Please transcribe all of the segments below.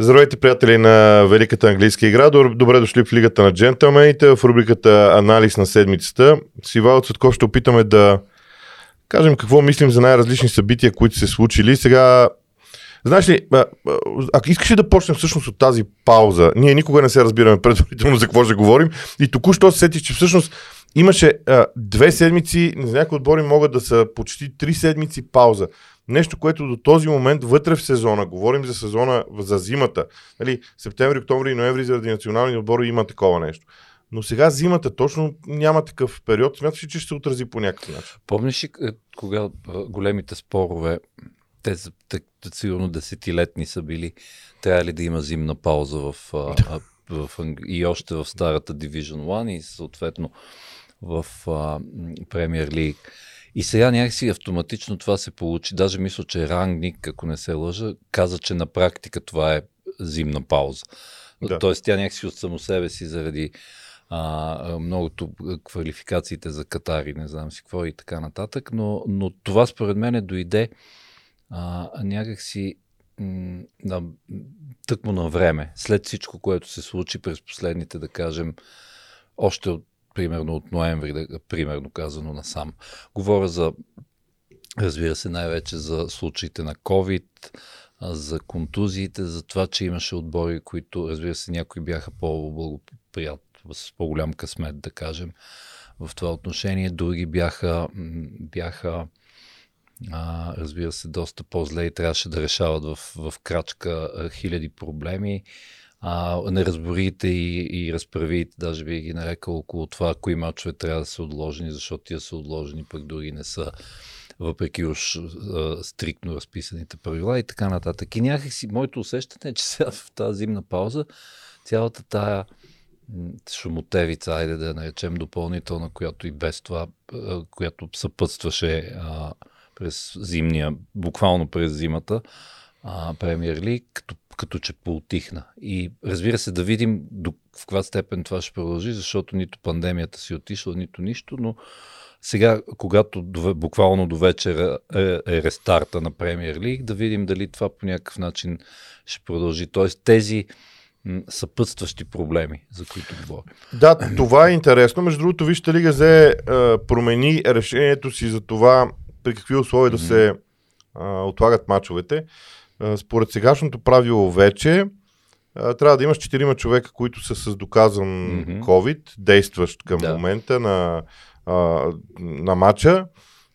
Здравейте, приятели на Великата английска игра. Добре дошли в Лигата на джентълмените в рубриката Анализ на седмицата. С Ивайло Цветков ще опитаме да кажем какво мислим за най-различни събития, които се случили. Сега, знаеш ли, ако искаш да почнем всъщност от тази пауза, ние никога не се разбираме предварително за какво ще говорим и току-що се сетих, че всъщност имаше а, две седмици, за някои отбори могат да са почти три седмици пауза. Нещо, което до този момент вътре в сезона, говорим за сезона за зимата, нали, септември, октомври и ноември заради национални отбори има такова нещо. Но сега зимата точно няма такъв период. Смяташ ли, че ще се отрази по някакъв начин? Помниш ли е, кога големите спорове, те, те сигурно десетилетни са били, трябва ли да има зимна пауза в, в, в, и още в старата Division 1 и съответно в Премьер Лиг. И сега някакси автоматично това се получи. Даже мисля, че Рангник, ако не се лъжа, каза, че на практика това е зимна пауза. Да. Тоест тя някакси от само себе си заради а, многото квалификациите за Катари, не знам си какво и така нататък, но, но това според мен е дойде а, някакси м- на, тъкмо на време, след всичко, което се случи през последните, да кажем, още от примерно от ноември, примерно казано насам. Говоря за, разбира се, най-вече за случаите на COVID, за контузиите, за това, че имаше отбори, които, разбира се, някои бяха по-благоприятни, с по-голям късмет, да кажем, в това отношение. Други бяха, бяха а, разбира се, доста по-зле и трябваше да решават в, в крачка хиляди проблеми а, неразборите и, и разправите, даже би ги нарекал около това, кои мачове трябва да са отложени, защото тия са отложени, пък други не са, въпреки уж а, стриктно разписаните правила и така нататък. И някакси моето усещане е, че сега в тази зимна пауза цялата тая шумотевица, айде да я наречем допълнителна, която и без това, която съпътстваше а, през зимния, буквално през зимата, премьер лиг, като като че поутихна. И разбира се, да видим до в каква степен това ще продължи, защото нито пандемията си отишла, нито нищо, но сега, когато буквално до вечера е, е рестарта на Премьер Лиг, да видим дали това по някакъв начин ще продължи. Тоест тези съпътстващи проблеми, за които говорим. Да, това е интересно. Между другото, вижте, Лига Зе промени решението си за това при какви условия да се а, отлагат мачовете. Според сегашното правило вече трябва да имаш 4 човека, които са с доказан mm-hmm. COVID, действащ към да. момента на, на матча,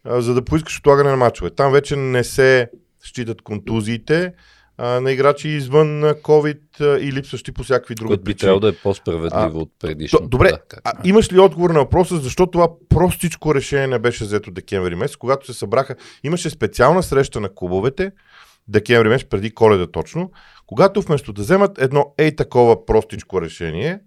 за да поискаш отлагане на матчове. Там вече не се считат контузиите на играчи извън COVID и липсващи по всякакви други Което би трябвало да е по-справедливо от предишното. Добре, да, а, имаш ли отговор на въпроса, защо това простичко решение не беше взето декември месец, когато се събраха, имаше специална среща на клубовете, декември месец, преди коледа точно, когато вместо да вземат едно ей такова простичко решение,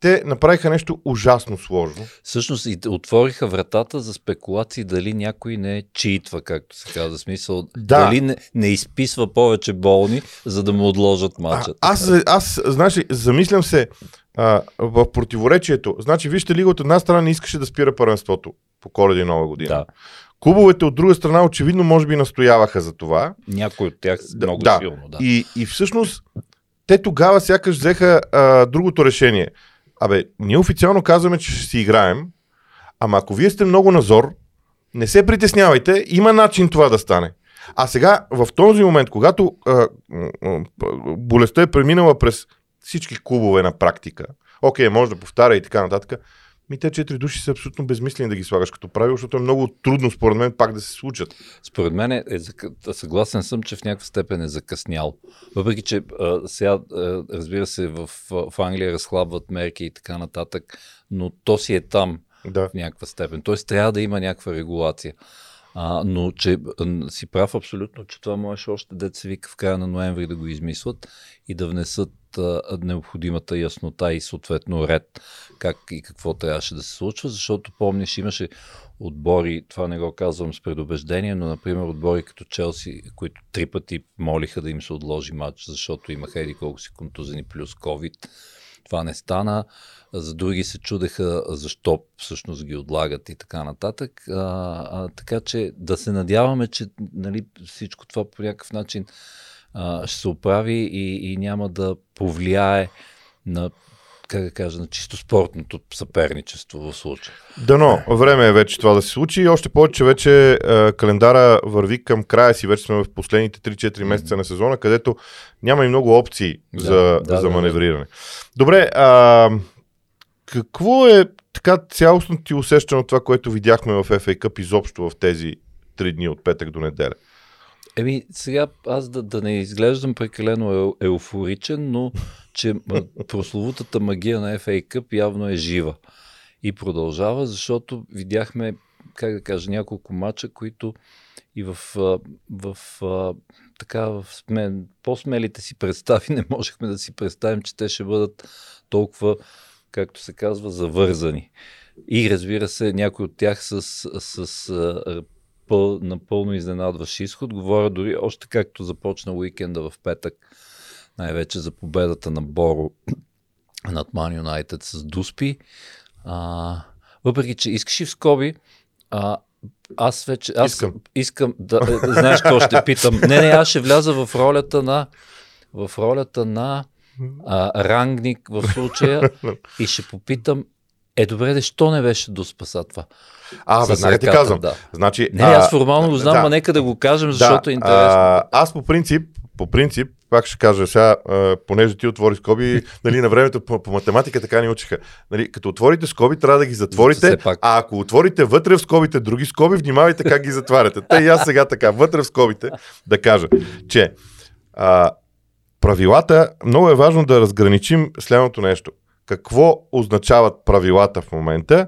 те направиха нещо ужасно сложно. Всъщност и отвориха вратата за спекулации дали някой не читва, както се казва. Смисъл, да. дали не, не изписва повече болни, за да му отложат матча. аз, аз, знаеш, замислям се а, в противоречието. Значи, вижте, Лига от една страна не искаше да спира първенството по коледа и нова година. Да. Клубовете от друга страна очевидно може би настояваха за това. Някои от тях много да. силно, да. И, и всъщност те тогава сякаш взеха а, другото решение. Абе, ние официално казваме, че ще си играем, ама ако вие сте много назор, не се притеснявайте, има начин това да стане. А сега, в този момент, когато а, а, болестта е преминала през всички клубове на практика, окей, може да повтаря и така нататък, ми те четири души са абсолютно безмислени да ги слагаш като правило, защото е много трудно според мен пак да се случат. Според мен е, е съгласен съм, че в някаква степен е закъснял. Въпреки, че а, сега, а, разбира се, в, в Англия разхлабват мерки и така нататък, но то си е там да. в някаква степен. Тоест трябва да има някаква регулация. А, но че си прав абсолютно, че това можеше още деца вика в края на ноември да го измислят и да внесат необходимата яснота и съответно ред как и какво трябваше да се случва, защото помниш, имаше отбори, това не го казвам с предубеждение, но например отбори като Челси, които три пъти молиха да им се отложи матч, защото имаха еди колко си контузени плюс COVID. Това не стана. За други се чудеха защо всъщност ги отлагат и така нататък. А, а, така че да се надяваме, че нали, всичко това по някакъв начин а, ще се оправи и, и няма да повлияе на как да кажа, на чисто спортното съперничество в случая. Дано, време е вече това да се случи и още повече, че вече е, календара върви към края си, вече сме в последните 3-4 месеца на сезона, където няма и много опции Да, за, да, за да, маневриране. Добре, а, какво е така цялостно ти усещане от това, което видяхме в FA Cup изобщо в тези три дни от петък до неделя? Еми, сега аз да, да не изглеждам прекалено еуфоричен, но че прословутата магия на FA Cup явно е жива. И продължава, защото видяхме, как да кажа, няколко мача, които и в, в а, така, в сме, по-смелите си представи не можехме да си представим, че те ще бъдат толкова, както се казва, завързани. И разбира се, някой от тях с, с, с а, пъл, напълно изненадващ изход. Говоря дори още както започна уикенда в петък, най-вече за победата на Боро над Ман Юнайтед с Дуспи. А, въпреки, че искаш и в скоби, а, аз вече... Аз Искам. искам да... е, Знаеш какво ще питам? Не, не, аз ще вляза в ролята на в ролята на а, рангник в случая и ще попитам е, добре, защо не беше до спаса това? А, веднага ти казвам. Да. Значи, Не, аз формално го знам, да. но нека да го кажем, защото е интересно. А, аз по принцип, по принцип, пак ще кажа сега, а, понеже ти отвори скоби, нали, на времето по, по математика така ни учиха. Нали, като отворите скоби, трябва да ги затворите, а ако отворите вътре в скобите други скоби, внимавайте как ги затваряте. Те и аз сега така, вътре в скобите, да кажа, че а, правилата, много е важно да разграничим следното нещо. Какво означават правилата в момента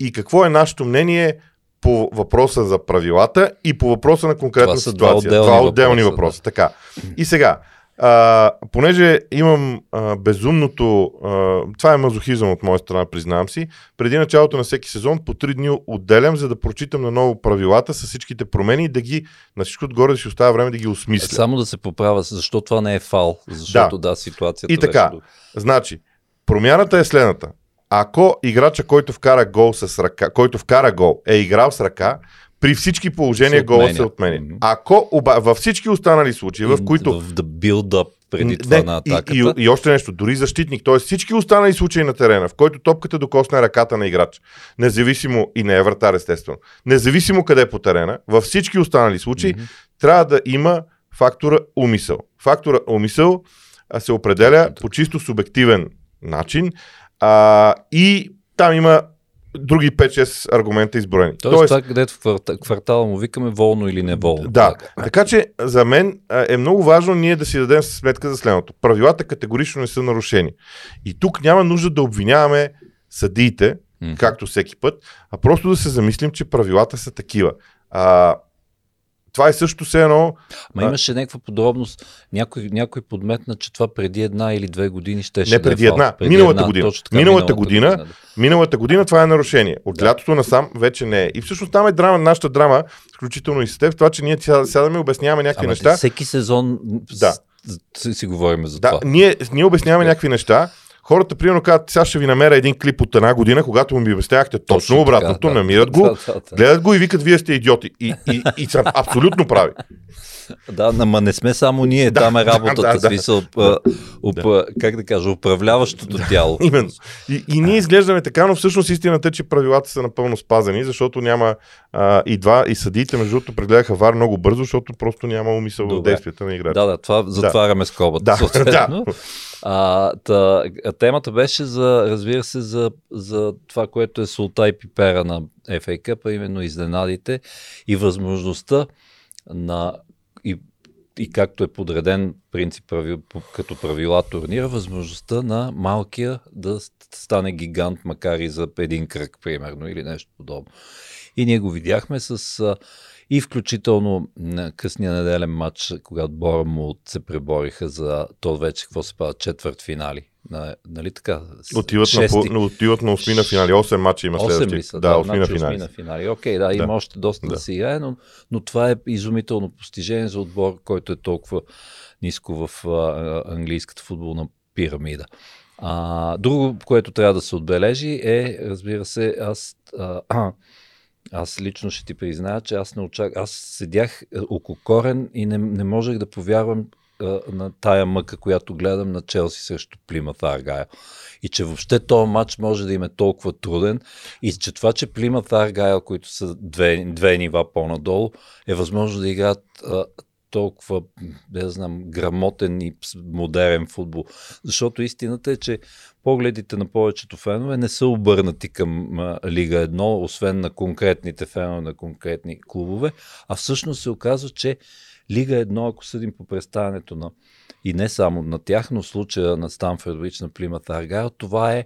и какво е нашето мнение по въпроса за правилата и по въпроса на конкретна Това са два ситуация. отделни два отделни въпроса, въпроса. Така. И сега, а, понеже имам а, безумното, а, това е мазохизъм от моя страна, признавам си, преди началото на всеки сезон по три дни отделям, за да прочитам наново правилата с всичките промени и да ги, на всичко отгоре да си оставя време да ги осмисля. Само да се поправя, защо това не е фал, защото да, да ситуацията И така, беше... значи, промяната е следната. Ако играча, който вкара гол с ръка, който вкара гол, е играл с ръка, при всички положения Се гола се отменя. Ако оба, във всички останали случаи, в които В the build-up преди това на атаката. и, и, и още нещо, дори защитник, т.е. всички останали случаи на терена, в който топката докосне ръката на играч, независимо и не е вратар естествено, независимо къде е по терена, във всички останали случаи Мгм. трябва да има фактора умисъл. Фактора умисъл се определя по чисто субективен начин а, и там има други 5-6 аргумента изброени. Тоест, това, където в квартала му викаме волно или неволно. Да, Така. така че за мен е много важно ние да си дадем сметка за следното. Правилата категорично не са нарушени. И тук няма нужда да обвиняваме съдиите, Мгм. както всеки път, а просто да се замислим, че правилата са такива. А, това е също все едно. Ма А- имаше някаква подробност. Някой, някой подметна, че това преди една или две години ще Не преди една, миналата година. Миналата година. да. Миналата година това е нарушение. От Да. лятото насам вече не е. И всъщност там е драма, нашата драма, включително и с теб, това, че ние сяда- сядаме и обясняваме някакви Ама неща. всеки сезон Да. си, си говорим за Да, това. ние, ние обясняваме някакви неща. Хората, примерно, казват, сега ще ви намеря един клип от една година, когато ми обяснявахте точно, Точно обратното, така, да. намират го, Да, да, да. гледат го и викат, вие сте идиоти. И, и, и са абсолютно прави. Да, ама не сме само ние, Да, там е да, работата, да, да. смисъл, а, уп, как да кажа, управляващото тяло. Именно. И, и ние изглеждаме така, но всъщност истината е, че правилата са напълно спазени, защото няма а, и два, и съдиите, между другото, прегледаха вар много бързо, защото просто няма умисъл в Добре. действията на играча. Да, да, това затваряме скобата. Да, съответно. А, та, темата беше за, разбира се, за, за това, което е солта и пипера на FA Cup, именно изненадите и възможността на и, както е подреден принцип като правила турнира, възможността на малкия да ст- стане гигант, макар и за един кръг, примерно, или нещо подобно. И ние го видяхме с и включително на късния неделен матч, когато Боромут се пребориха за то вече какво се пада, четвърт финали. На, нали така? Отиват, на, шести. отиват на осми на финали. 8 мача има 8 следващи. ли са? Да, осми на значи финали. на финали. Окей, да, има Да. още доста да, Да. се играе, но, но това е изумително постижение за отбор, който е толкова ниско в а, английската футболна пирамида. А, друго, което трябва да се отбележи е, разбира се, аз, а, а, аз лично ще ти призная, че аз не очак... Аз седях е, около корен и не, не можех да повярвам на тая мъка, която гледам на Челси срещу Плимат Аргайл. И че въобще този матч може да им е толкова труден и че това, че Плимат Аргайл, които са две, две нива по-надолу, е възможно да играят а, толкова, не знам, грамотен и модерен футбол. Защото истината е, че погледите на повечето фенове не са обърнати към Лига 1, освен на конкретните фенове на конкретни клубове, а всъщност се оказва, че Лига 1, ако съдим по представянето на и не само на тях, но случая на Станфорд Рич на Плимат Аргайл, това е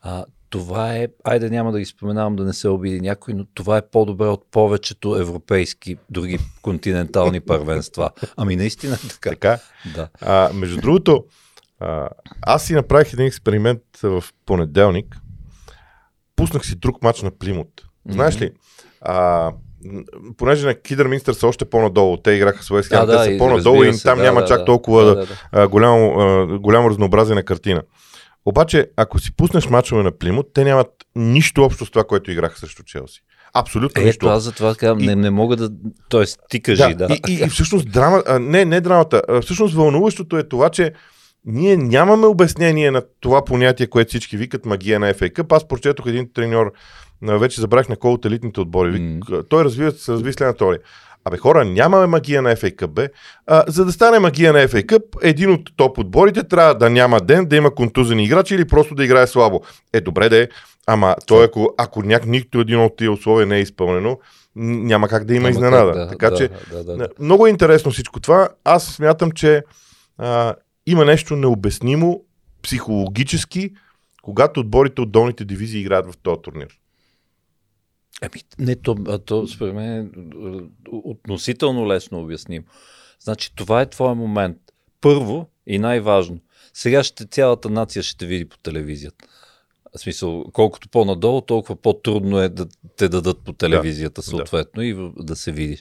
а, това е, айде няма да ги споменавам да не се обиди някой, но това е по-добре от повечето европейски, други континентални първенства. Ами наистина е така. Така? Да. А, между другото, а, аз си направих един експеримент в понеделник. Пуснах си друг матч на Плимут. Знаеш ли, а, понеже на Кидърминстър са още по-надолу, те играха с Уест Да, те да, са и по-надолу и се, там да, няма да, чак да. толкова Да, да, да. голямо, голямо разнообразие на картина. Обаче, ако си пуснеш мачове на Плимут, те нямат нищо общо с това, което играха срещу Челси. Абсолютно нищо. Ето, аз за това казвам, И- не, не мога да... Тоест, ти кажи, да. И, и, и всъщност драма, а, не, не драмата, а, всъщност вълнуващото е това, че ние нямаме обяснение на това понятие, което всички викат магия на FA Cup. Аз прочетох един треньор, вече забрах на кой от елитните отбори. Вик, Той развива, се разви следната теория. Абе хора, нямаме магия на FA Cup, бе. А, за да стане магия на FA Cup, един от топ отборите трябва да няма ден, да има контузени играчи или просто да играе слабо. Е, добре де, ама той ако, ако няк, нито един от тия условия не е изпълнено, няма как да има Няма изненада. как, да, така да, че да, да, да. много е интересно всичко това. Аз смятам, че а, има нещо необяснимо психологически, когато отборите от долните дивизии играят в този турнир. Ами, не, то, то според мен е относително лесно обясним. Значи, това е твой момент. Първо и най-важно. Сега ще, цялата нация ще те види по телевизията. В смисъл, колкото по-надолу, толкова по-трудно е да те дадат по телевизията, Да, съответно, и в- да се видиш.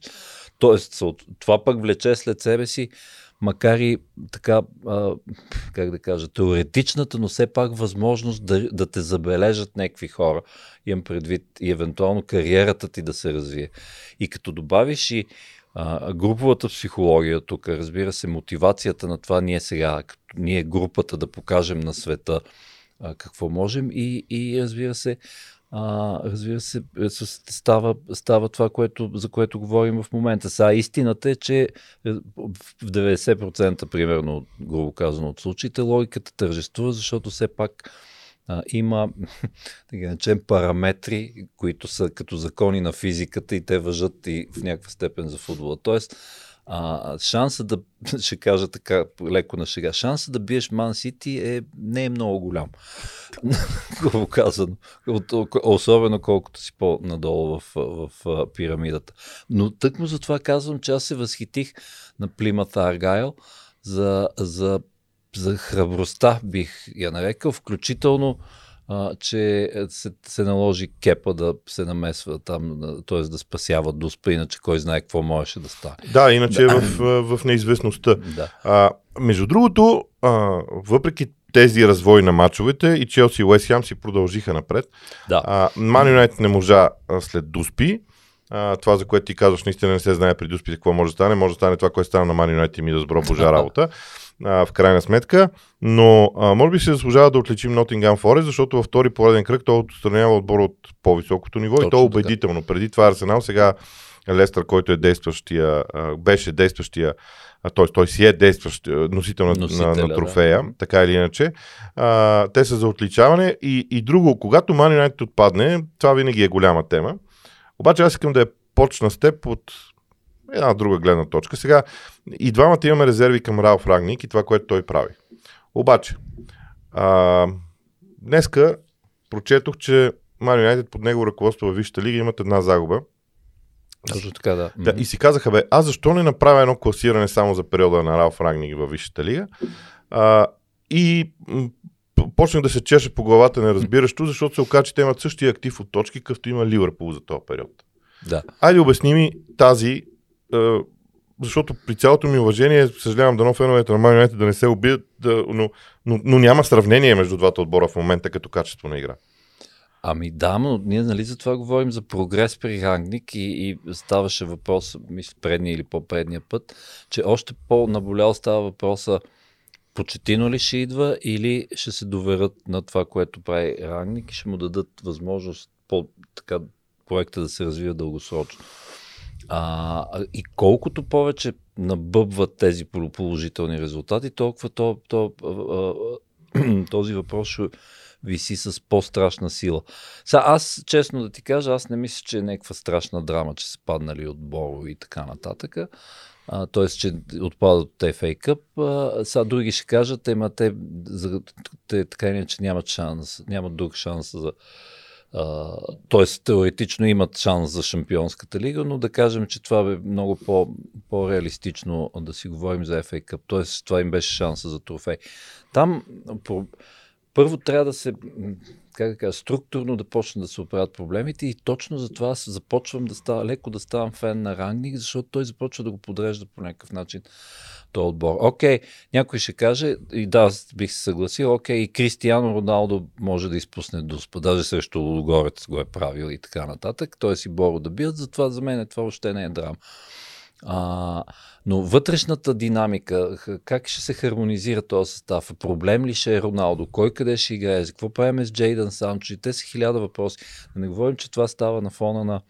Тоест, това пък влече след себе си, макар и така, а, как да кажа, теоретичната, но все пак възможност да, да те забележат някакви хора. Имам предвид и евентуално кариерата ти да се развие. И като добавиш и а, груповата психология тук, разбира се, мотивацията на това ние сега, като ние групата да покажем на света а, какво можем и, и разбира се, а, разбира се, е, става, става това, което, за което говорим в момента. Сега истината е, че е, в 90% примерно, грубо казано, от случаите логиката тържествува, защото все пак а, има, да ги наречем, параметри, които са като закони на физиката и те въжат и в някаква степен за футбола. Тоест, а, шанса да, ще кажа така леко на шега, шанса да биеш Ман Сити е, не е много голям. Грубо казано. Особено колкото си по-надолу в, в, в пирамидата. Но тъкмо за това казвам, че аз се възхитих на Плимат Аргайл за, за, за храбростта, бих я нарекал, включително а, че се, се наложи кепа да се намесва там, т.е. да спасява Дуспа, иначе кой знае какво можеше да стане. Да, иначе е в, а, в неизвестността. Да. А, между другото, а, въпреки тези развой на мачовете и Челси и Уест Хем си продължиха напред. Да. Ман Юнайтед не можа след Дуспи. А, това, за което ти казваш, наистина не се знае при Дуспи какво може да стане. Може да стане това, което стана на Ман Юнайтед и ми да сбро божа работа. А, в крайна сметка. Но а, може би се заслужава да отличим Нотингам Форест, защото във втори пореден кръг той отстранява отбор от по-високото ниво Точно и то е така. убедително. Преди това Арсенал, сега Лестър, който е действащия, а, беше действащия, т.е. той си е действащ носител на, на, Носителя, на да. трофея, така или иначе. А, те са за отличаване и, и друго, когато Ман Юнайтед отпадне, това винаги е голяма тема. Обаче аз искам да я почна с теб от една друга гледна точка. Сега и двамата имаме резерви към Ралф Рагник и това, което той прави. Обаче, а, днеска прочетох, че Ман Юнайтед под него ръководство във Висшата лига имат една загуба. Точно така, да. Да, и си казаха, бе, аз защо не направя едно класиране само за периода на Ралф Рагник във Висшата лига? А, и почнах да се чеше по главата неразбиращо, защото се оказа, че те имат същия актив от точки, какъвто има Ливърпул за този период. да. Айде обясни ми тази, защото при цялото ми уважение, съжалявам дано феновете на Man United да не се убият, да, но, но, но няма сравнение между двата отбора в момента като качество на игра. Ами да, но ние нали за това говорим за прогрес при Рангник и, и ставаше въпрос, мисля, предния или по-предния път, че още по-наболял става въпроса Почетино ли ще идва или ще се доверят на това, което прави Рангник и ще му дадат възможност по така проекта да се развива дългосрочно. А, и колкото повече набъбват тези положителни резултати, толкова то, то, а, този въпрос ще виси с по-страшна сила. Са, аз, честно да ти кажа, аз не мисля, че е някаква страшна драма, че са паднали от Боро и така нататък. т.е. че отпадат от FA Cup. сега други ще кажат, ема те, за, те така или че нямат шанс, нямат друг шанс за т.е. теоретично имат шанс за Шампионската лига, но да кажем, че това е много по, по-реалистично да си говорим за FA Cup. Т.е. това им беше шанса за трофей. Там първо трябва да се как да кажа, структурно да почне да се оправят проблемите и точно за това аз започвам да става леко да ставам фен на Рангник, защото той започва да го подрежда по някакъв начин този отбор. Окей, някой ще каже, и да, бих се съгласил, окей, и Кристиано Роналдо може да изпусне доспа, даже срещу Лудогорец го е правил и така нататък, той си Боро да бият, затова за мен това въобще не е драма. А, но вътрешната динамика, как ще се хармонизира този състав? Проблем ли ще е Роналдо? Кой къде ще играе? Какво правим с Джейдън Санчо? И те са хиляда въпроси. Да не говорим, че това става на фона на,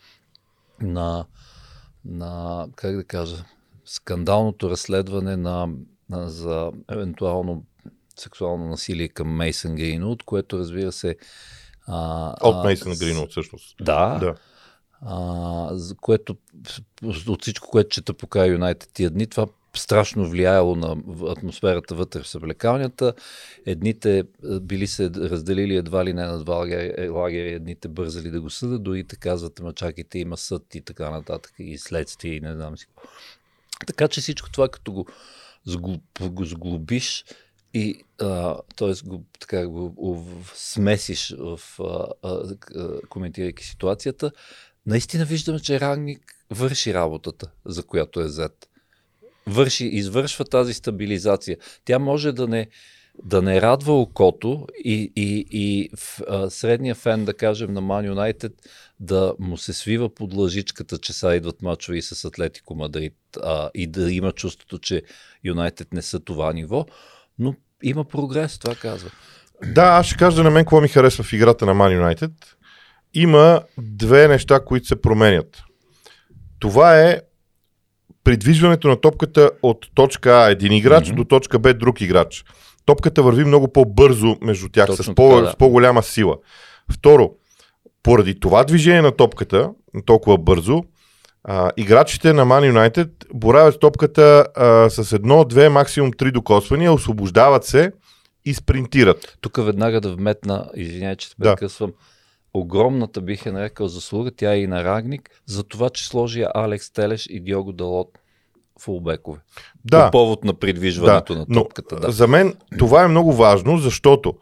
на, на как да кажа, скандалното разследване на, на, за евентуално сексуално насилие към Мейсън Гринвуд, което разбира се... А, От Мейсън Гринвуд, всъщност. Да. да. А, за което от всичко, което чета по край Юнайтед тия дни, това страшно влияело на атмосферата вътре в съблекалнята. Едните били се разделили едва ли не на два лагери, едните бързали да го съдат, другите казват, ама чакайте, има съд и така нататък, и следствие, и не знам си. Така че всичко това, като го, го сглобиш и т.е. го, така, го, го смесиш в а, а, коментирайки ситуацията, наистина виждаме, че Рангник върши работата, за която е зет. Върши, извършва тази стабилизация. Тя може да не, да не радва окото и, и, и в, а, средния фен, да кажем, на Man United да му се свива под лъжичката, че са идват мачове и с Атлетико Мадрид а, и да има чувството, че Юнайтед не са това ниво, но има прогрес, това казва. Да, аз ще кажа на мен какво ми харесва в играта на Man United. Има две неща, които се променят. Това е придвижването на топката от точка А един играч mm-hmm. до точка Б друг играч. Топката върви много по-бързо между тях, Точно с, по- така, да. с по-голяма сила. Второ, поради това движение на топката, толкова бързо, а, играчите на Man United боравят топката а, с едно, две, максимум три докосвания, освобождават се и спринтират. Тук веднага да вметна, извинявай, че те да. прекъсвам, огромната бих е нарекал заслуга, тя е и на Рагник, за това, че сложи Алекс Телеш и Диого Далот фулбекове. Да. По повод на придвижването да. на топката. Но, да. За мен това е много важно, защото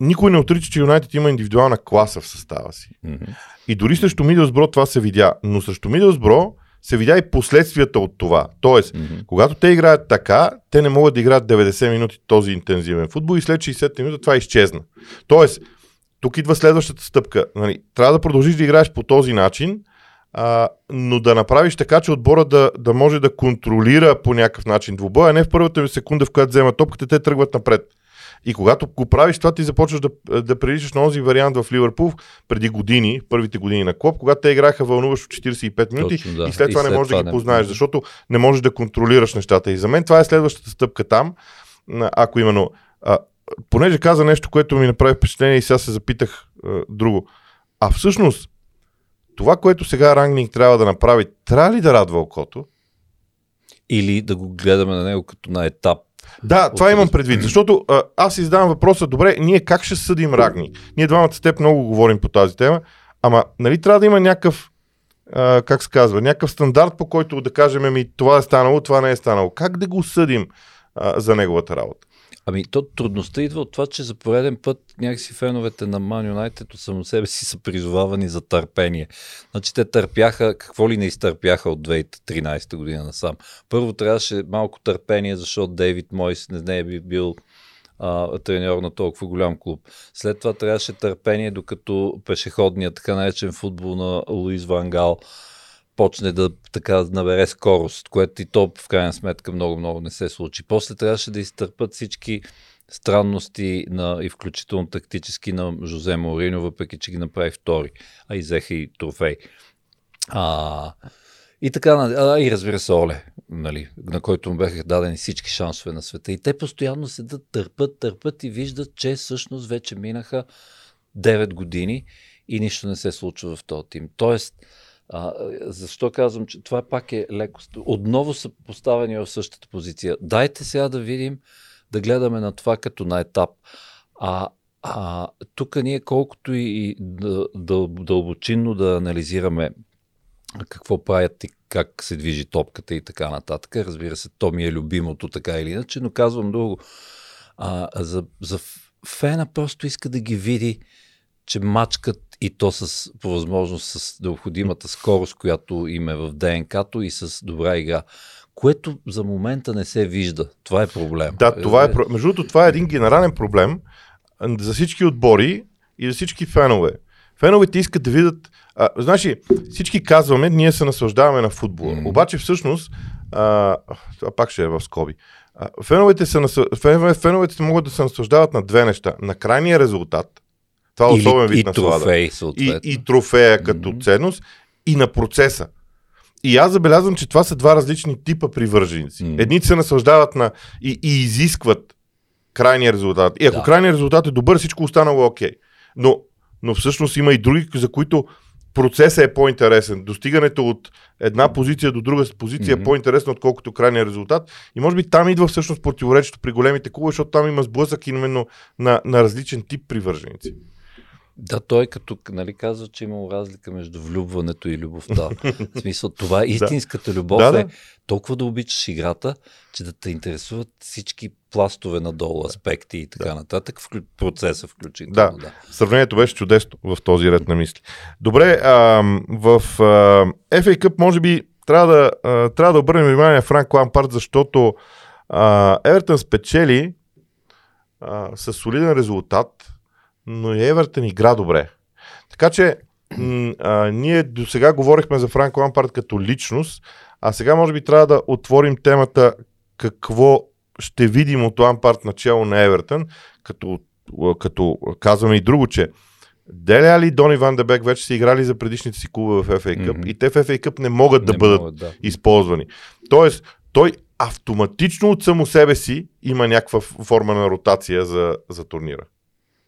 никой не отрича, че Юнайтед има индивидуална класа в състава си. Mm-hmm. И дори срещу Мидълсбро това се видя. Но срещу Мидълсбро се видя и последствията от това. Тоест, mm-hmm. когато те играят така, те не могат да играят 90 минути този интензивен футбол и след 60 минути това изчезна. Тоест, тук идва следващата стъпка. Нали, трябва да продължиш да играеш по този начин, а, но да направиш така, че отбора да, да може да контролира по някакъв начин двубоя, а не в първата секунда, в която взема топката, те тръгват напред. И когато го правиш това, ти започваш да, да приличаш на този вариант в Ливърпул преди години, първите години на клуб, когато те играха вълнуващо 45 минути Точно, да. и след това и след не можеш да ги познаеш, не... защото не можеш да контролираш нещата. И за мен това е следващата стъпка там, ако именно. А, понеже каза нещо, което ми направи впечатление и сега се запитах а, друго. А всъщност, това, което сега Рангнинг трябва да направи, трябва ли да радва окото? Или да го гледаме на него като на етап да, това имам предвид, защото а, аз си задавам въпроса, добре, ние как ще съдим Рагни? Ние двамата с теб много говорим по тази тема, ама нали трябва да има някакъв, а, как се казва, някакъв стандарт, по който да кажем, ми това е станало, това не е станало. Как да го съдим а, за неговата работа? Ами, то трудността идва от това, че за пореден път някакси феновете на Man United от само себе си са призовавани за търпение. Значи те търпяха, какво ли не изтърпяха от 2013 година насам. Първо трябваше малко търпение, защото Дейвид Мойс не, не е бил а, треньор на толкова голям клуб. След това трябваше търпение, докато пешеходният така наречен футбол на Луис Вангал почне да така набере скорост, което и то в крайна сметка много-много не се случи. После трябваше да изтърпат всички странности на, и включително тактически на Жозе Морино, въпреки че ги направи втори, а и взеха и трофей. А, и така, а, и разбира се, Оле, нали, на който му бяха дадени всички шансове на света. И те постоянно седат, търпат, търпат и виждат, че всъщност вече минаха 9 години и нищо не се случва в този тим. Тоест, а, защо казвам, че това пак е леко. Отново са поставени в същата позиция. Дайте сега да видим, да гледаме на това като на етап. А, а тук ние колкото и дълбочинно да, да анализираме какво правят и как се движи топката и така нататък. Разбира се, то ми е любимото така или иначе, но казвам друго. А, за, за фена просто иска да ги види, че мачкат и то с, по възможност с необходимата скорост, която им е в ДНК-то и с добра игра. Което за момента не се вижда. Това е проблем. Да, това е, между другото, това е един генерален проблем за всички отбори и за всички фенове. Феновете искат да видят. А, значи, всички казваме, ние се наслаждаваме на футбола. Mm-hmm. Обаче, всъщност, а, това пак ще е в скоби. А, феновете, се, феновете, феновете могат да се наслаждават на две неща. На крайния резултат, това е особен вид и наслада. Трофей, и, и трофея като mm-hmm. ценност, и на процеса. И аз забелязвам, че това са два различни типа привърженици. Mm. Едните се наслаждават на и, и изискват крайния резултат. И ако да. крайният резултат е добър, всичко останало е окей. Okay. Но но всъщност има и други, за които процесът е по-интересен. Достигането от една позиция до друга позиция mm-hmm. е по-интересно, отколкото крайния резултат. И може би там идва всъщност противоречието при големите клубове, защото там има сблъсък именно на, на различен тип привърженици. Да, той като нали, казва, че има разлика между влюбването и любовта. В смисъл, това е истинската любов да, да. е толкова да обичаш играта, че да те интересуват всички пластове надолу, аспекти и така да. нататък, в процеса включително. Да. да, сравнението беше чудесно в този ред на мисли. Добре, а, в а, FA Cup може би трябва да, а, трябва да обърнем внимание на Франк Лампард, защото Евертън спечели а, с солиден резултат но и Евертън игра добре. Така че а, ние до сега говорихме за Франк Лампард като личност, а сега може би трябва да отворим темата какво ще видим от Лампард начало на Евертън, като, като казваме и друго, че Деля ли Дони Ван Дебек вече са играли за предишните си клубове в FA Cup mm-hmm. и те в FA Cup не могат не да бъдат могат, да. използвани. Тоест, той автоматично от само себе си има някаква форма на ротация за, за турнира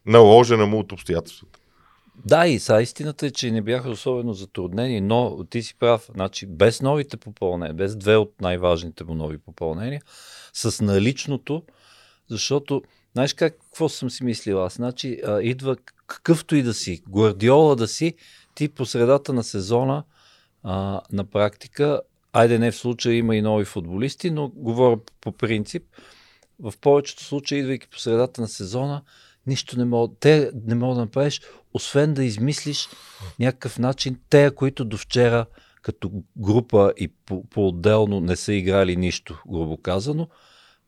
наложена му от обстоятелствата. Да, и са истината е, че не бяха особено затруднени, но ти си прав. Значи, без новите попълнения, без две от най-важните му нови попълнения, с наличното, защото, знаеш как, какво съм си мислил аз? Значи, а, идва какъвто и да си, Гвардиола да си, ти по средата на сезона а, на практика, айде не в случая има и нови футболисти, но говоря по принцип, в повечето случаи, идвайки по средата на сезона, нищо не мога, те не мога да направиш, освен да измислиш някакъв начин, те, които до вчера като група и по- по-отделно не са играли нищо, грубо казано,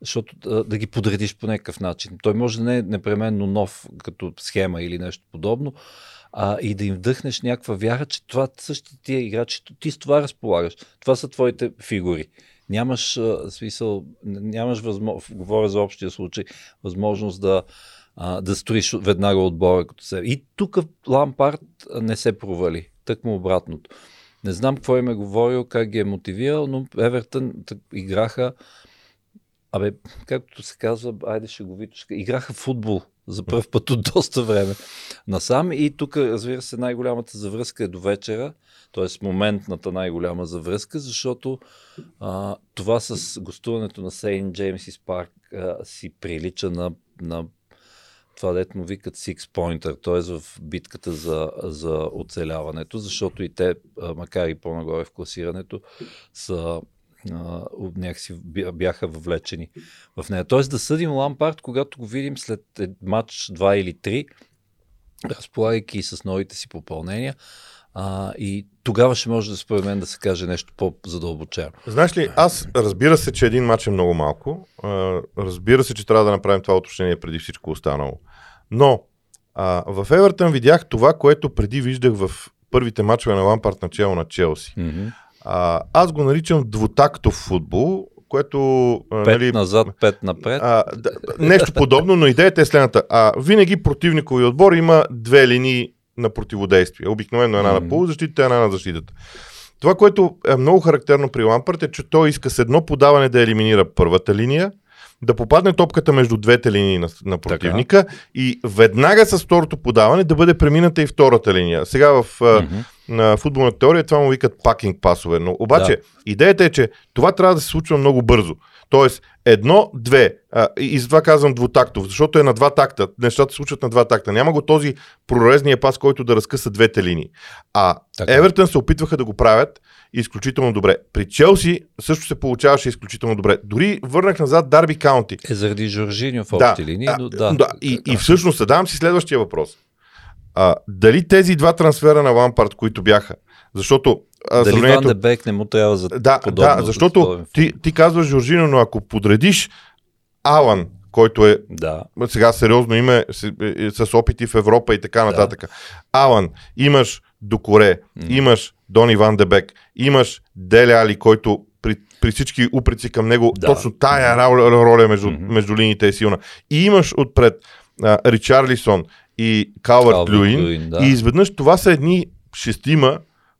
защото да, да ги подредиш по някакъв начин. Той може да не е непременно нов като схема или нещо подобно, а, и да им вдъхнеш някаква вяра, че това същите тия играчи, ти с това разполагаш. Това са твоите фигури. Нямаш а, смисъл, нямаш възможност, говоря за общия случай, възможност да, а, да строиш веднага отбора като се. И тук Лампард не се провали. Тък му обратното. Не знам какво им е говорил, как ги е мотивирал, но Евертън играха Абе, както се казва, айде ще го видиш, играха футбол за първ път от доста време насам и тук, разбира се, най-голямата завръзка е до вечера, т.е. моментната най-голяма завръзка, защото а, това с гостуването на Сейн Джеймс и Спарк а, си прилича на, на това дет му викат Six Pointer, т.е. в битката за, за оцеляването, защото и те, макар и по-нагоре в класирането, са някакси бяха въвлечени в нея. Тоест да съдим Лампард, когато го видим след матч 2 или 3, разполагайки с новите си попълнения, А, и тогава ще може да според мен да се каже нещо по-задълбочено. Знаеш ли, аз разбира се, че един матч е много малко. Разбира се, че трябва да направим това уточнение преди всичко останало. Но а, в Евертън видях това, което преди виждах в първите мачове на Лампарт начало на Челси. Mm-hmm. А, аз го наричам двутактов футбол, което... Пет нали, назад, пет напред. а, да, нещо подобно, но идеята е следната. А, винаги противникови отбор има две линии на противодействие. Обикновено една Мгм. на полузащитата, една на защитата. Това, което е много характерно при Лампърт е, че той иска с едно подаване да елиминира първата линия, да попадне топката между двете линии на, на противника и веднага с второто подаване да бъде премината и втората линия. Сега в Мгм. на футболна теория това му викат пакинг пасове. Но обаче да. идеята е, че това трябва да се случва много бързо. Тоест, едно, две. А, и, и затова казвам двутактов, защото е на два такта. Нещата се случват на два такта. Няма го този прорезния пас, който да разкъса двете линии. А Така. Евертън се опитваха да го правят изключително добре. При Челси също се получаваше изключително добре. Дори върнах назад Дарби Каунти. Е заради Жоржиньо в Да, общи линии, а, но да. да и, и всъщност задавам си следващия въпрос. А, дали тези два трансфера на Лампард, които бяха, защото а, Дали Ван сравнението- де Бек не му трябва за да, подобно да, защото ти, ти казваш Жоржино, но ако подредиш Алан, който е Да. сега сериозно име с, е, е, с опити в Европа и така нататък. Алан, имаш Докоре, М. имаш Дони Ван Дебек, имаш Деле Али, който при, при всички упреци към него, Да. точно тая роля, роля между, Мгм. между линиите е силна. И имаш отпред а, Ричарлисон и Калвард Люин. Да. И изведнъж това са едни шестима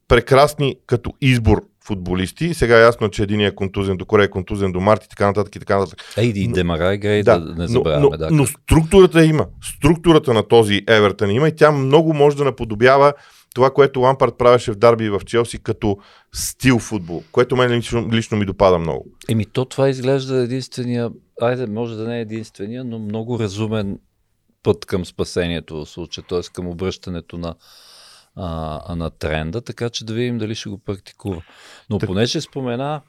прекрасни като избор футболисти. Сега е ясно, че един е контузен до Корея, е контузен до Март и така нататък и така нататък. Ей, и Демарай грей, да, да не но, забравяме. но, да. но структурата има. Структурата на този Евертън има и тя много може да наподобява това, което Лампард правеше в Дарби и в Челси като стил футбол, което мен лично, лично ми допада много. Еми, то това изглежда единствения, айде, може да не е единствения, но много разумен път към спасението в случая, т.е. към обръщането на, а, на тренда, така че да видим дали ще го практикува. Но Так- понеже спомена,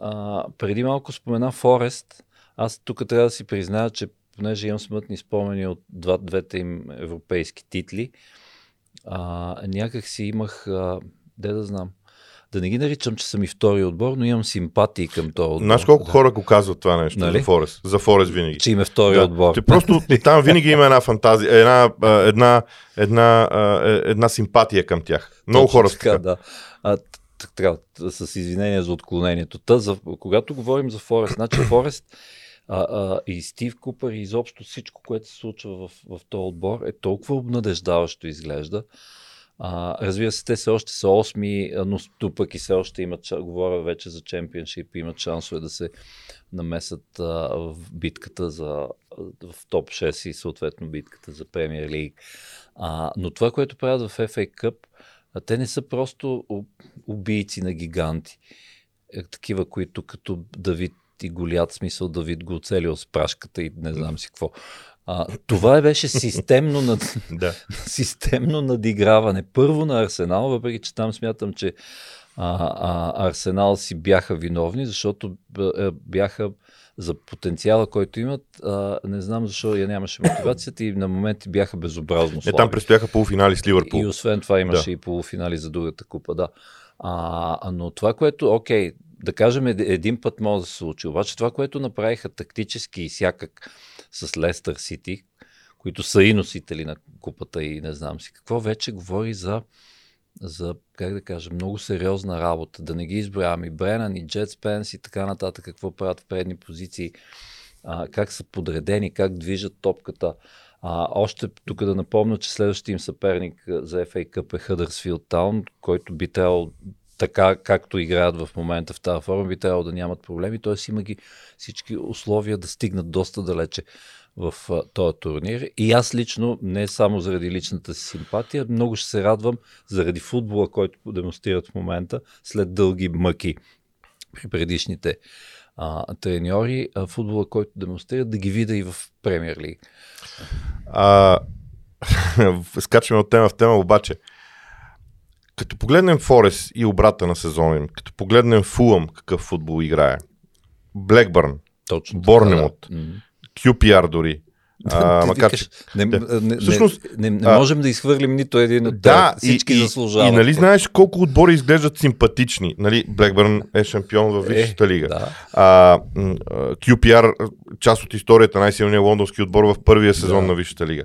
а, преди малко спомена Форест, аз тук трябва да си призная, че понеже имам смътни спомени от два, двете им европейски титли, а, някак си имах, а, де да знам, да не ги наричам, че съм и втори отбор, но имам симпатии към този отбор. Знаеш колко да. хора го казват това нещо Нали? за Форест? За Форест винаги. Че им е втори Да. отбор. Че просто там винаги има една фантазия, една, една, една, е- една симпатия към тях. Много Точно хора са така, така. да. А, т- т- трябва с извинение за отклонението. Та, за, когато говорим за Форест, значи Форест а, а, и Стив Купър и изобщо всичко, което се случва в, в този отбор е толкова обнадеждаващо изглежда. А, разбира се, те все още са осми, а, но с- пък и все още имат, говоря вече за чемпионшип, имат шансове да се намесат а, в битката за в топ 6 и съответно битката за Премьер Лиг. Но това, което правят в FA Cup, а те не са просто убийци на гиганти. Е, такива, които като Давид и Голят, смисъл Давид го оцелил с прашката и не знам си какво. А, това беше системно, над, Да. системно надиграване. Първо на Арсенал, въпреки че там смятам, че а, а, Арсенал си бяха виновни, защото е, бяха за потенциала, който имат, а, не знам защо я нямаше мотивацията и на моменти бяха безобразно Е, слаби. там предстояха полуфинали с Ливърпул. И освен това имаше Да. и полуфинали за другата купа, да. А, а, но това, което, окей, да кажем, ед- един път може да се случи, обаче това, което направиха тактически и всякак с Лестър Сити, които са и носители на купата и не знам си какво, вече говори за, за как да кажа, много сериозна работа. Да не ги изброявам и Бренан, и Джет Спенс и така нататък, какво правят в предни позиции, а, как са подредени, как движат топката. А, още тук да напомня, че следващия им съперник за FA Cup е Huddersfield Town, който би трябвало така както играят в момента в тази форма, би трябвало да нямат проблеми, т.е. има ги всички условия да стигнат доста далече в този турнир. И аз лично, не само заради личната си симпатия, много ще се радвам заради футбола, който демонстрират в момента, след дълги мъки при предишните а, треньори, а, футбола, който демонстрират, да ги видя и в Премьер Лиг. А, скачваме от тема в тема, обаче. Като погледнем Форест и обрата на сезона им, като погледнем Фулъм какъв футбол играе, Блекбърн, Точно. Така, да. QPR дори, А, Ти макар, викаш, не, не, Всъщност, не, не, а, не можем да изхвърлим нито един от Да, тях. Всички и, заслужават. И, и нали знаеш колко отбори изглеждат симпатични? Нали, Блекбърн е шампион в Висшата лига. Да. А, а, QPR, част от историята, най-силният лондонски отбор в първия сезон Да. на Висшата лига.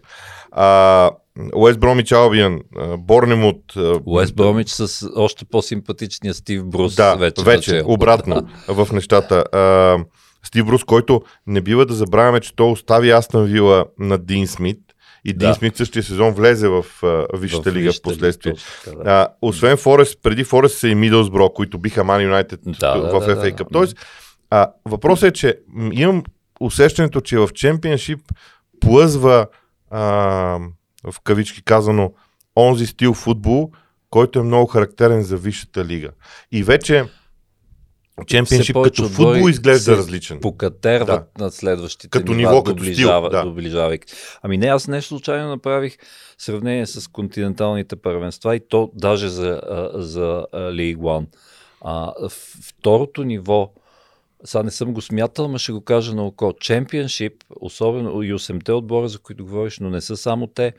А, Уест Бромич Албиан, Борнемут. Уест Бромич с още по-симпатичния Стив Брус. Да, вече, вече, начало. обратно в нещата. А, Стив Брус, който не бива да забравяме, че той остави Астън Вила на Дин Смит. И Дин Да. Смит същия сезон влезе в Висшата лига в последствие. да. А, освен Форест, преди Форест са и Мидълсбро, които биха Ман Юнайтед Да, да, в да, FA да. Cup. Тоест, а, въпросът е, че имам усещането, че в чемпионшип плъзва а, в кавички казано онзи стил футбол, който е много характерен за Висшата лига. И вече чемпионшип като футбол изглежда различен. покатерват на следващите Като нива, ниво, като доближава, стил, да. доближавайки. Ами не, аз нещо случайно направих сравнение с континенталните първенства и то даже за, за League One. А, второто ниво, сега не съм го смятал, но ще го кажа на око. Чемпионшип, особено и 8-те отбора, за които говориш, но не са само те,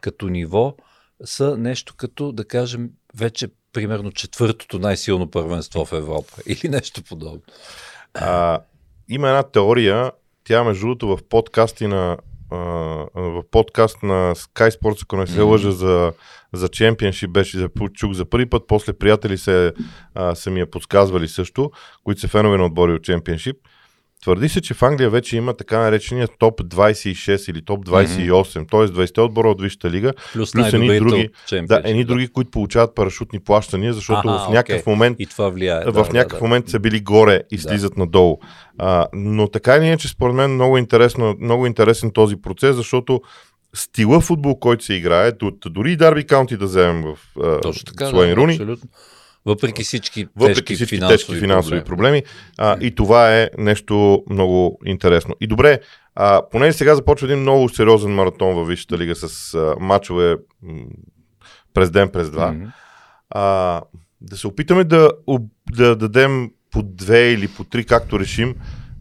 като ниво, са нещо като, да кажем, вече примерно четвъртото най-силно първенство в Европа или нещо подобно. А, има една теория, тя между другото в подкасти на а, в подкаст на Sky Sports, ако не се лъжа за, за Championship, беше за, чух за първи път, после приятели се, а, са ми я подсказвали също, които са фенове на отбори от Championship. Твърди се, че в Англия вече има така наречения топ 26 или топ 28, т.е. 20 отбора от Висшата лига, Плюс, Плюс едни други- да, едни други, които получават парашутни плащания, защото Аха, в някакъв окей. момент И това влияе. в да, някакъв да, момент са били горе и Да. слизат надолу. А, но така или иначе, според мен много, интересно, много интересен този процес, защото стила футбол, който се играе, дори и Дарби Каунти да вземем в да. а, Точно така. с Уейн да, Руни, Абсолютно. Въпреки всички въпреки тежки всички финансови, тежки финансови проблеми. проблеми. А, и това е нещо много интересно. И добре, а, понеже сега започва един много сериозен маратон във Висшата лига с а, мачове м, през ден, през два. А, да се опитаме да, да дадем по две или по три, както решим,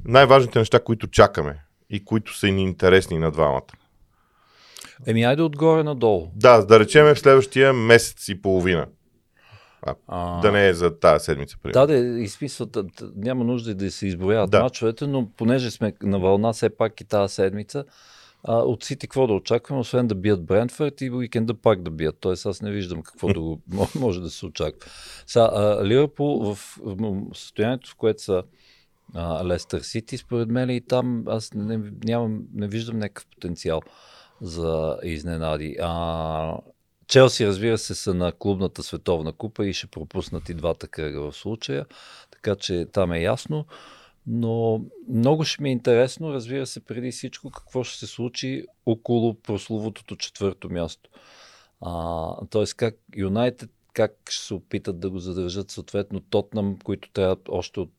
най-важните неща, които чакаме и които са ни интересни на двамата. Еми, айде отгоре надолу. Да, да речеме в следващия месец и половина. А, Да не е за тази седмица. примерно. Да, да, изписват, няма нужда да се изброяват Да. мачовете, но понеже сме на вълна все пак и тази седмица, а, от Сити какво да очакваме, освен да бият Брентфорд и уикенда пак да бият. Тоест аз не виждам какво да може да се очаква. Сега, а, Ливърпул в, в състоянието, в което са а, Лестър Сити, според мен и там аз не, нямам, не виждам някакъв потенциал за изненади. А, Челси, разбира се, са на клубната световна купа и ще пропуснат и двата кръга в случая, така че там е ясно. Но много ще ми е интересно, разбира се, преди всичко, какво ще се случи около прословутото четвърто място. Тоест как Юнайтед, как ще се опитат да го задържат, съответно Тотнам, които трябва още от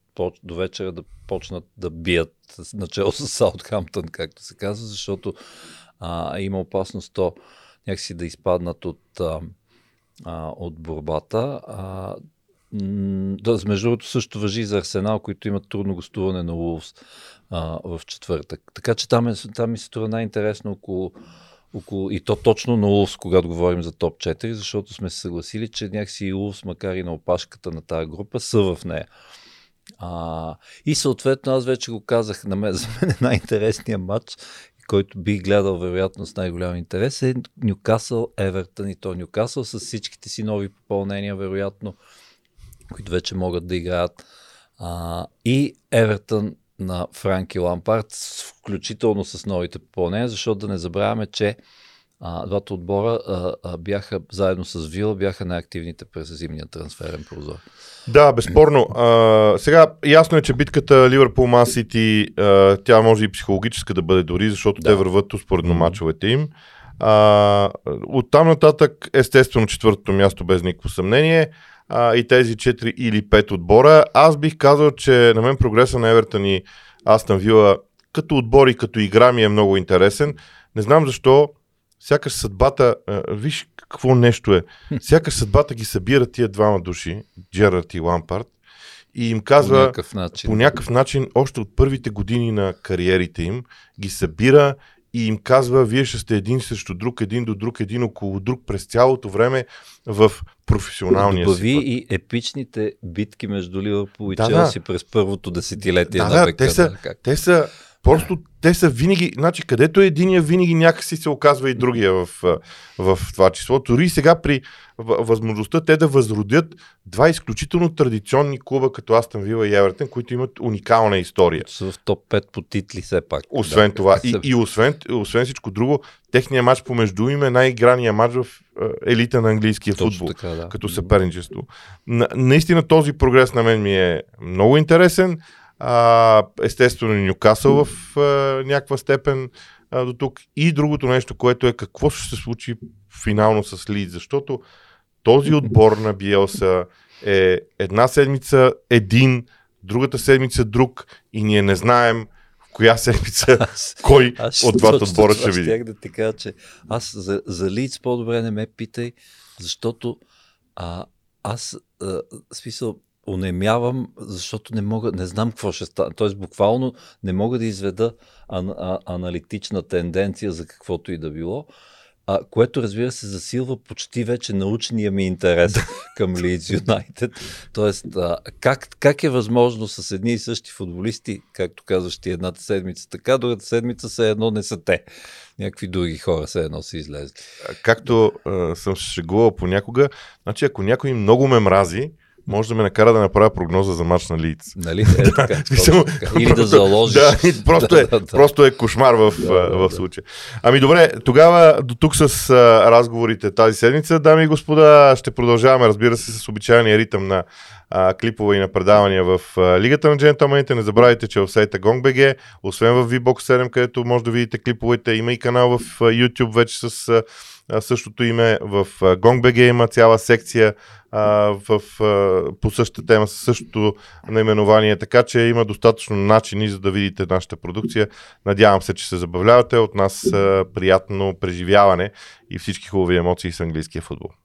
до вечера да почнат да бият начало с Саутхамптън, както се казва, защото а, има опасност то някакси да изпаднат от, а, а, от борбата. А, да, между другото също въжи за Арсенал, които имат трудно гостуване на Улфс а, в четвъртък. Така че там, е, там ми се струва най-интересно около, около, и то точно на Улфс, когато говорим за топ 4, защото сме се съгласили, че някакси и Улфс, макар и на опашката на тази група, са в нея. А, и съответно, аз вече го казах, на мен, за мен е най-интересният матч, който бих гледал вероятно с най-голям интерес е Нюкасъл Евертън и то Нюкасъл с всичките си нови попълнения, вероятно, които вече могат да играят. А, и Евертън на Франки Лампард, включително с новите попълнения, защото да не забравяме, че а, двата отбора а, а, бяха заедно с Вила, бяха най-активните през зимния трансферен прозор. Да, безспорно. А, сега, ясно е, че битката Ливърпул Ман Сити, тя може и психологическа да бъде дори, защото Да. те върват успоредно мачовете им. А, от там нататък, естествено, четвъртото място без никакво съмнение а, и тези 4 или 5 отбора. Аз бих казал, че на мен прогреса на Евертън и Астън Вила като отбор и като игра ми е много интересен. Не знам защо, сякаш съдбата, а, виж какво нещо е, сякаш съдбата ги събира тия двама души, Джерард и Лампард, и им По казва някакъв начин. по някакъв начин, още от първите години на кариерите им, ги събира и им казва, вие ще сте един срещу друг, един до друг, един около друг през цялото време в професионалния Добави си път. и епичните битки между Ливърпул и Да, Челси да. през първото десетилетие Да, на века. те са- да, как? Те са, просто, те са винаги, значи където е единия, винаги някакси се оказва и другия в, в това число. Дори сега при възможността те да възродят два изключително традиционни клуба, като Астън Вила и Евертън, които имат уникална история. Са в топ 5 по титли все пак. Освен да, това, и, и освен, освен всичко друго, техният матч помежду им е най-играния матч в елита на английския Точно футбол. така, да. като съперничество. На, наистина този прогрес на мен ми е много интересен. А, естествено Нюкасъл в а, някаква степен а, до тук. И другото нещо, което е какво ще се случи финално с Лид, защото този отбор на Биелса е една седмица един, другата седмица друг и ние не знаем в коя седмица Аз- кой Аз от двата отбора ще види. Щях да ти кажа, че аз за, за Лиц по-добре не ме питай, защото а, аз, а, смисъл, онемявам, защото не мога, не знам какво ще стане. Тоест, буквално не мога да изведа ан, а, аналитична тенденция за каквото и да било. А, което разбира се засилва почти вече научния ми интерес към Leeds United. Тоест, а, как, как е възможно с едни и същи футболисти, както казваш ти едната седмица така, другата седмица се едно не са те. Някакви други хора се едно са излезли. както а, съм шегувал понякога, значи ако някой много ме мрази, може да ме накара да направя прогноза за матч на Лиц. Нали? Е, така, точно така. Или да заложиш. Да, просто, е, просто е кошмар в, Да, в случая. Ами добре, тогава до тук с разговорите тази седмица. Дами и господа, ще продължаваме, разбира се, с обичайния ритъм на а, клипове и на предавания в а, Лигата на джентълмените. Не забравяйте, че в сайта GongBG, освен в VBOX 7, където може да видите клиповете, има и канал в а, YouTube вече с а, същото име. В GongBG има цяла секция а, в, а, по същата тема, със същото наименование, така че има достатъчно начини за да видите нашата продукция. Надявам се, че се забавлявате. От нас а, приятно преживяване и всички хубави емоции с английския футбол.